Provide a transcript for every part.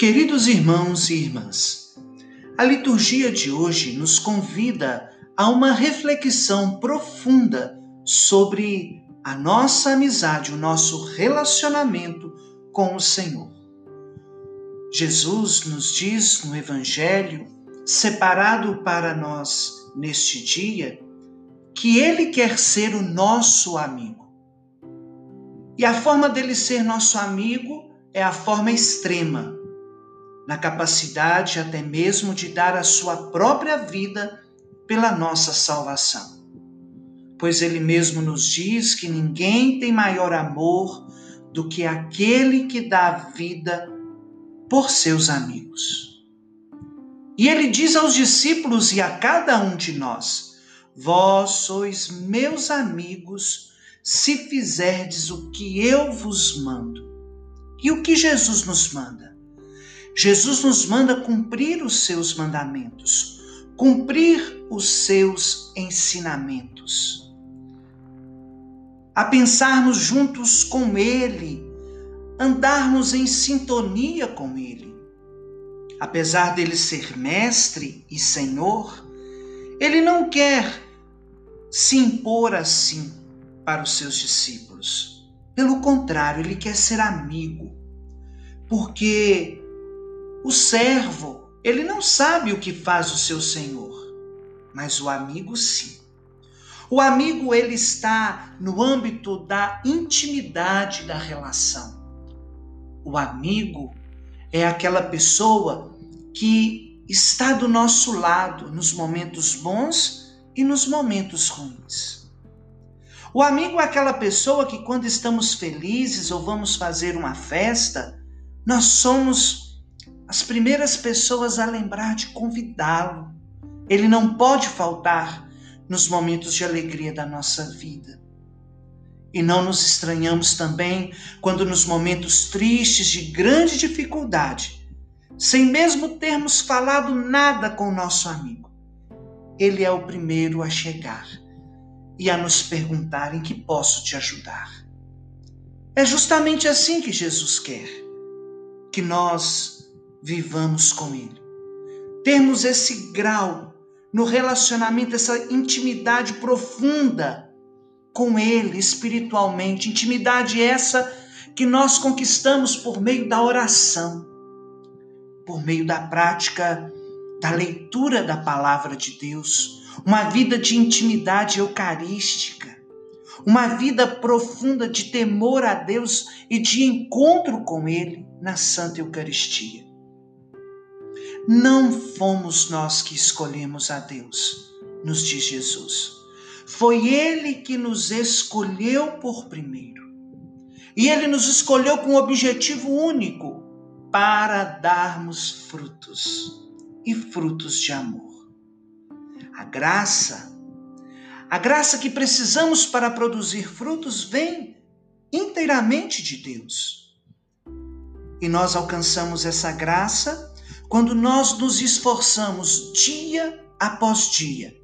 Queridos irmãos e irmãs, a liturgia de hoje nos convida a uma reflexão profunda sobre a nossa amizade, o nosso relacionamento com o Senhor. Jesus nos diz no Evangelho, separado para nós neste dia, que Ele quer ser o nosso amigo. E a forma dele ser nosso amigo é a forma extrema, na capacidade até mesmo de dar a sua própria vida pela nossa salvação. Pois ele mesmo nos diz que ninguém tem maior amor do que aquele que dá a vida por seus amigos. E ele diz aos discípulos e a cada um de nós: Vós sois meus amigos se fizerdes o que eu vos mando. E o que Jesus nos manda? Jesus nos manda cumprir os seus mandamentos, cumprir os seus ensinamentos. A pensarmos juntos com Ele, andarmos em sintonia com Ele. Apesar dele ser mestre e senhor, ele não quer se impor assim para os seus discípulos. Pelo contrário, ele quer ser amigo, porque o servo, ele não sabe o que faz o seu senhor, mas o amigo sim. O amigo ele está no âmbito da intimidade da relação. O amigo é aquela pessoa que está do nosso lado nos momentos bons e nos momentos ruins. O amigo é aquela pessoa que, quando estamos felizes ou vamos fazer uma festa, nós somos as primeiras pessoas a lembrar de convidá-lo. Ele não pode faltar nos momentos de alegria da nossa vida. E não nos estranhamos também quando, nos momentos tristes de grande dificuldade, sem mesmo termos falado nada com o nosso amigo, ele é o primeiro a chegar e a nos perguntar em que posso te ajudar. É justamente assim que Jesus quer que nós vivamos com Ele. Termos esse grau no relacionamento, essa intimidade profunda com Ele espiritualmente, intimidade essa que nós conquistamos por meio da oração, por meio da prática da leitura da palavra de Deus, uma vida de intimidade eucarística, uma vida profunda de temor a Deus e de encontro com Ele na Santa Eucaristia. Não fomos nós que escolhemos a Deus, nos diz Jesus. Foi Ele que nos escolheu por primeiro. E Ele nos escolheu com um objetivo único: para darmos frutos e frutos de amor. A graça, a graça que precisamos para produzir frutos vem inteiramente de Deus. E nós alcançamos essa graça quando nós nos esforçamos dia após dia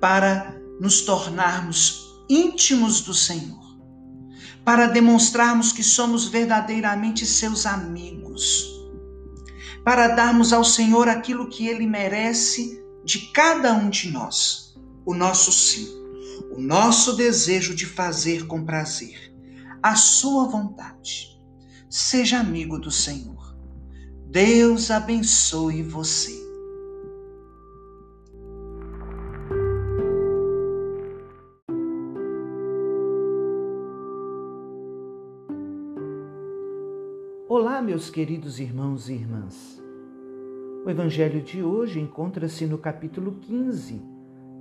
para nos tornarmos íntimos do Senhor, para demonstrarmos que somos verdadeiramente seus amigos, para darmos ao Senhor aquilo que ele merece de cada um de nós, o nosso sim, o nosso desejo de fazer com prazer a sua vontade. Seja amigo do Senhor. Deus abençoe você. Olá, meus queridos irmãos e irmãs. O evangelho de hoje encontra-se no capítulo 15,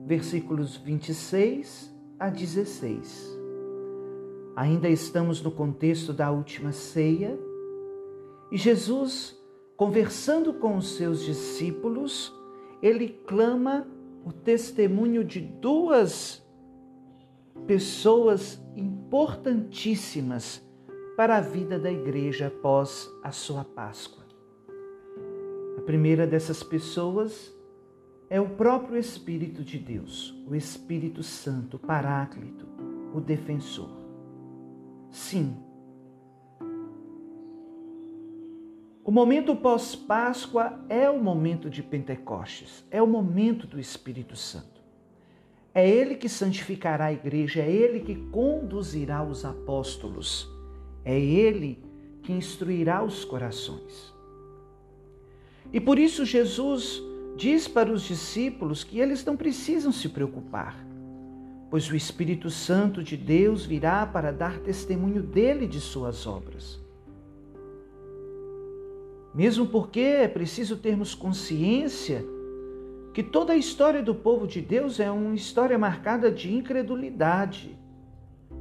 versículos 26 a 16. Ainda estamos no contexto da última ceia e Jesus Conversando com os seus discípulos, ele clama o testemunho de duas pessoas importantíssimas para a vida da igreja após a sua Páscoa. A primeira dessas pessoas é o próprio Espírito de Deus, o Espírito Santo, Paráclito, o defensor. Sim, O momento pós-Páscoa é o momento de Pentecostes, é o momento do Espírito Santo. É Ele que santificará a igreja, é Ele que conduzirá os apóstolos, é Ele que instruirá os corações. E por isso Jesus diz para os discípulos que eles não precisam se preocupar, pois o Espírito Santo de Deus virá para dar testemunho dele de suas obras. Mesmo porque é preciso termos consciência que toda a história do povo de Deus é uma história marcada de incredulidade.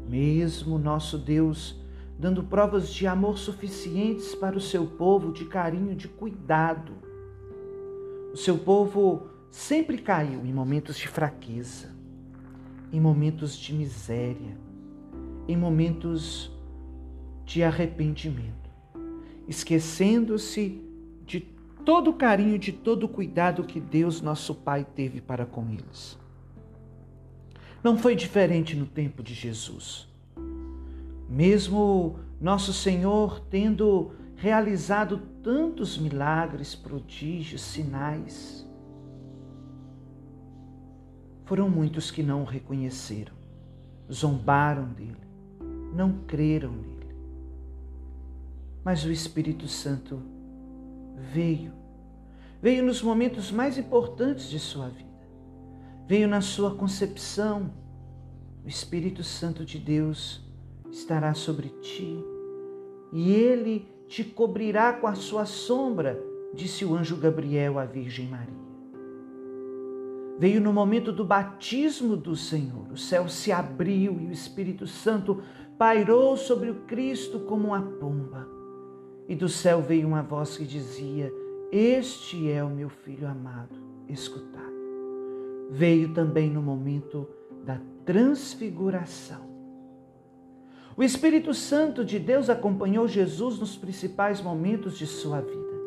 Mesmo nosso Deus dando provas de amor suficientes para o seu povo, de carinho, de cuidado. O seu povo sempre caiu em momentos de fraqueza, em momentos de miséria, em momentos de arrependimento, esquecendo-se de todo o carinho, de todo o cuidado que Deus, nosso Pai, teve para com eles. Não foi diferente no tempo de Jesus. Mesmo nosso Senhor tendo realizado tantos milagres, prodígios, sinais, foram muitos que não o reconheceram, zombaram dele, não creram nele. Mas o Espírito Santo veio, veio nos momentos mais importantes de sua vida, veio na sua concepção. O Espírito Santo de Deus estará sobre ti, e ele te cobrirá com a sua sombra, disse o anjo Gabriel à Virgem Maria. Veio no momento do batismo do Senhor, o céu se abriu e o Espírito Santo pairou sobre o Cristo como uma pomba. E do céu veio uma voz que dizia: Este é o meu filho amado, escutai. Veio também no momento da transfiguração o Espírito Santo de Deus acompanhou Jesus nos principais momentos de sua vida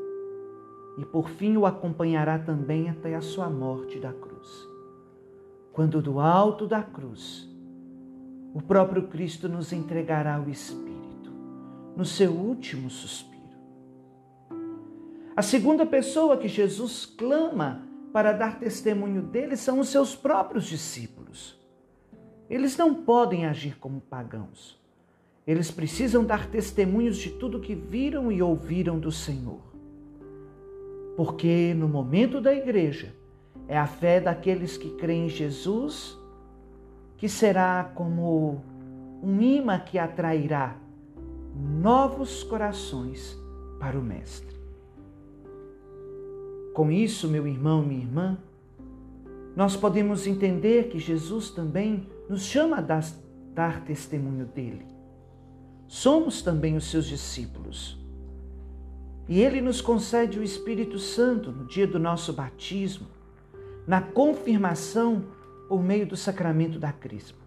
e por fim o acompanhará também até a sua morte da cruz. Quando do alto da cruz, o próprio Cristo nos entregará o Espírito no seu último suspiro. A segunda pessoa que Jesus clama para dar testemunho dele são os seus próprios discípulos. Eles não podem agir como pagãos. Eles precisam dar testemunhos de tudo que viram e ouviram do Senhor. Porque no momento da igreja, é a fé daqueles que creem em Jesus que será como um imã que atrairá novos corações para o Mestre. Com isso, meu irmão, minha irmã, nós podemos entender que Jesus também nos chama a dar testemunho dele somos também os seus discípulos. E ele nos concede o Espírito Santo no dia do nosso batismo, na confirmação por meio do sacramento da Crisma.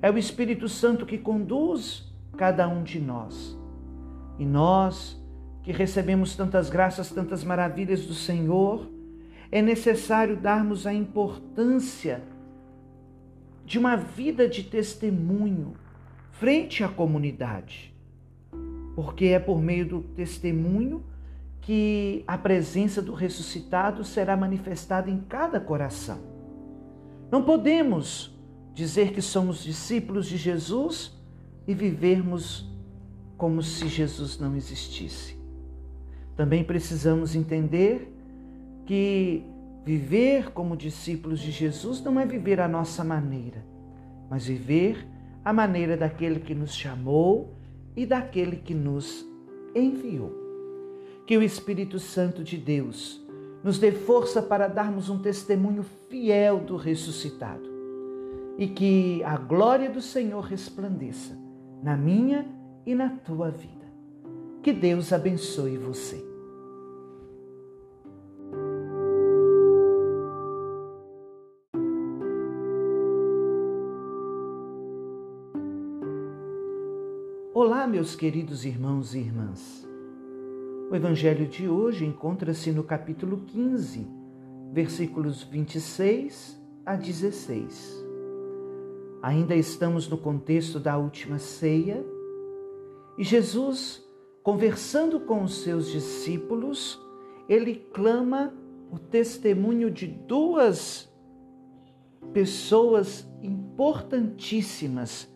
É o Espírito Santo que conduz cada um de nós. E nós, que recebemos tantas graças, tantas maravilhas do Senhor, é necessário darmos a importância de uma vida de testemunho frente à comunidade, porque é por meio do testemunho que a presença do ressuscitado será manifestada em cada coração. Não podemos dizer que somos discípulos de Jesus e vivermos como se Jesus não existisse. Também precisamos entender que viver como discípulos de Jesus não é viver à nossa maneira, mas viver a maneira daquele que nos chamou e daquele que nos enviou. Que o Espírito Santo de Deus nos dê força para darmos um testemunho fiel do ressuscitado e que a glória do Senhor resplandeça na minha e na tua vida. Que Deus abençoe você. Olá, meus queridos irmãos e irmãs. O evangelho de hoje encontra-se no capítulo 15, versículos 26 a 16. Ainda estamos no contexto da última ceia e Jesus conversando com os seus discípulos, ele clama o testemunho de duas pessoas importantíssimas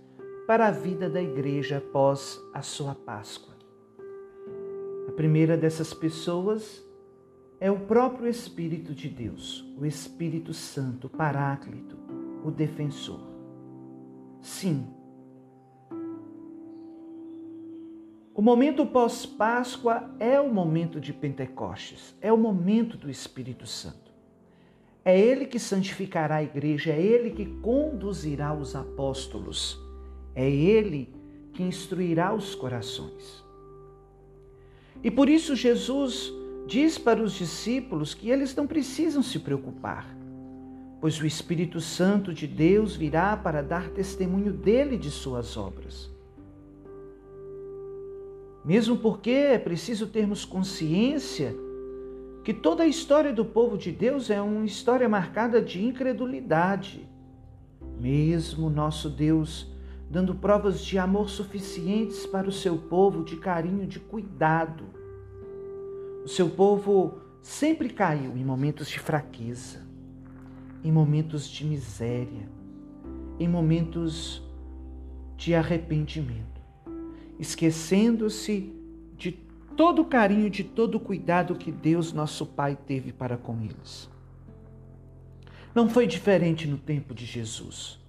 para a vida da igreja após a sua Páscoa. A primeira dessas pessoas é o próprio Espírito de Deus, o Espírito Santo, Paráclito, o defensor. Sim, O momento pós-Páscoa é o momento de Pentecostes, é o momento do Espírito Santo. É Ele que santificará a igreja, é Ele que conduzirá os apóstolos, é Ele que instruirá os corações. E por isso Jesus diz para os discípulos que eles não precisam se preocupar, pois o Espírito Santo de Deus virá para dar testemunho dele de suas obras. Mesmo porque é preciso termos consciência que toda a história do povo de Deus é uma história marcada de incredulidade. Mesmo nosso Deus dando provas de amor suficientes para o seu povo, de carinho, de cuidado. O seu povo sempre caiu em momentos de fraqueza, em momentos de miséria, em momentos de arrependimento esquecendo-se de todo o carinho, de todo o cuidado que Deus, nosso Pai, teve para com eles. Não foi diferente no tempo de Jesus.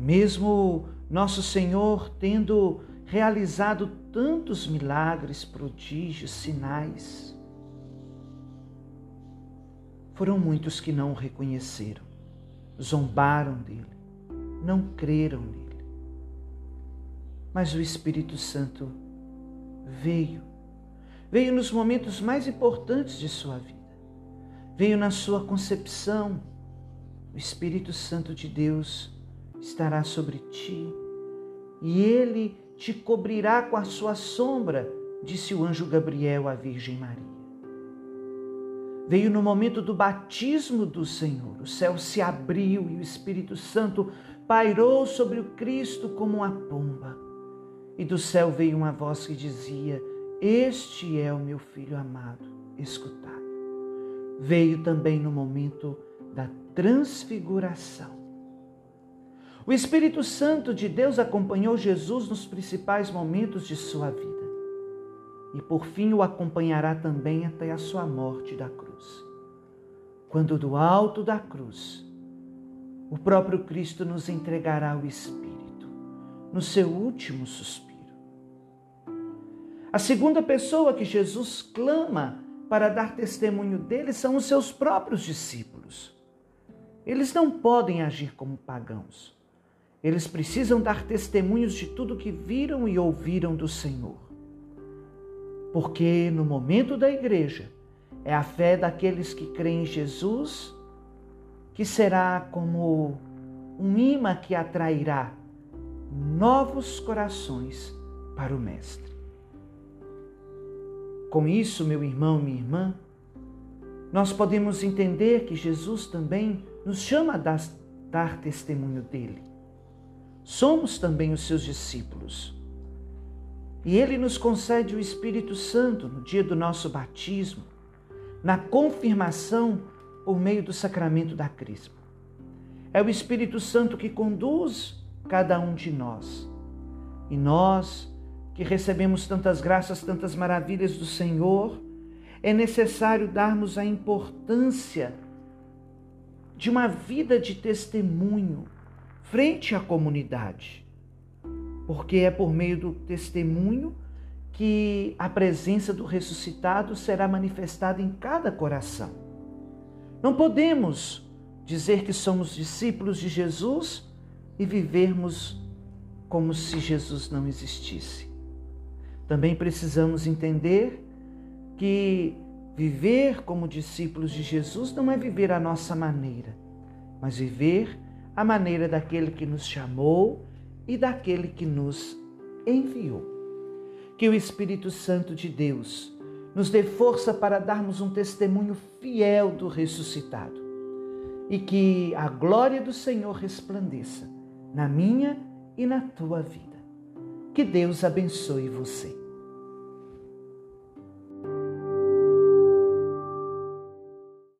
Mesmo nosso Senhor tendo realizado tantos milagres, prodígios, sinais, foram muitos que não o reconheceram, zombaram dele, não creram nele. Mas o Espírito Santo veio. Veio nos momentos mais importantes de sua vida. Veio na sua concepção. O Espírito Santo de Deus estará sobre ti e ele te cobrirá com a sua sombra, disse o anjo Gabriel à Virgem Maria. Veio no momento do batismo do Senhor. O céu se abriu e o Espírito Santo pairou sobre o Cristo como uma pomba. E do céu veio uma voz que dizia: Este é o meu filho amado, escutai. Veio também no momento da transfiguração. O Espírito Santo de Deus acompanhou Jesus nos principais momentos de sua vida e por fim o acompanhará também até a sua morte da cruz. Quando do alto da cruz, o próprio Cristo nos entregará o Espírito no seu último suspiro. A segunda pessoa que Jesus clama para dar testemunho dele são os seus próprios discípulos. Eles não podem agir como pagãos. Eles precisam dar testemunhos de tudo que viram e ouviram do Senhor. Porque no momento da igreja, é a fé daqueles que creem em Jesus que será como um imã que atrairá novos corações para o Mestre. Com isso, meu irmão, minha irmã, nós podemos entender que Jesus também nos chama a dar, testemunho dele. Somos também os seus discípulos. E ele nos concede o Espírito Santo no dia do nosso batismo, na confirmação por meio do sacramento da Crisma. É o Espírito Santo que conduz cada um de nós. E nós que recebemos tantas graças, tantas maravilhas do Senhor, é necessário darmos a importância de uma vida de testemunho frente à comunidade. Porque é por meio do testemunho que a presença do ressuscitado será manifestada em cada coração. Não podemos dizer que somos discípulos de Jesus e vivermos como se Jesus não existisse. Também precisamos entender que viver como discípulos de Jesus não é viver a nossa maneira, mas viver a maneira daquele que nos chamou e daquele que nos enviou. Que o Espírito Santo de Deus nos dê força para darmos um testemunho fiel do ressuscitado e que a glória do Senhor resplandeça na minha e na tua vida. Que Deus abençoe você.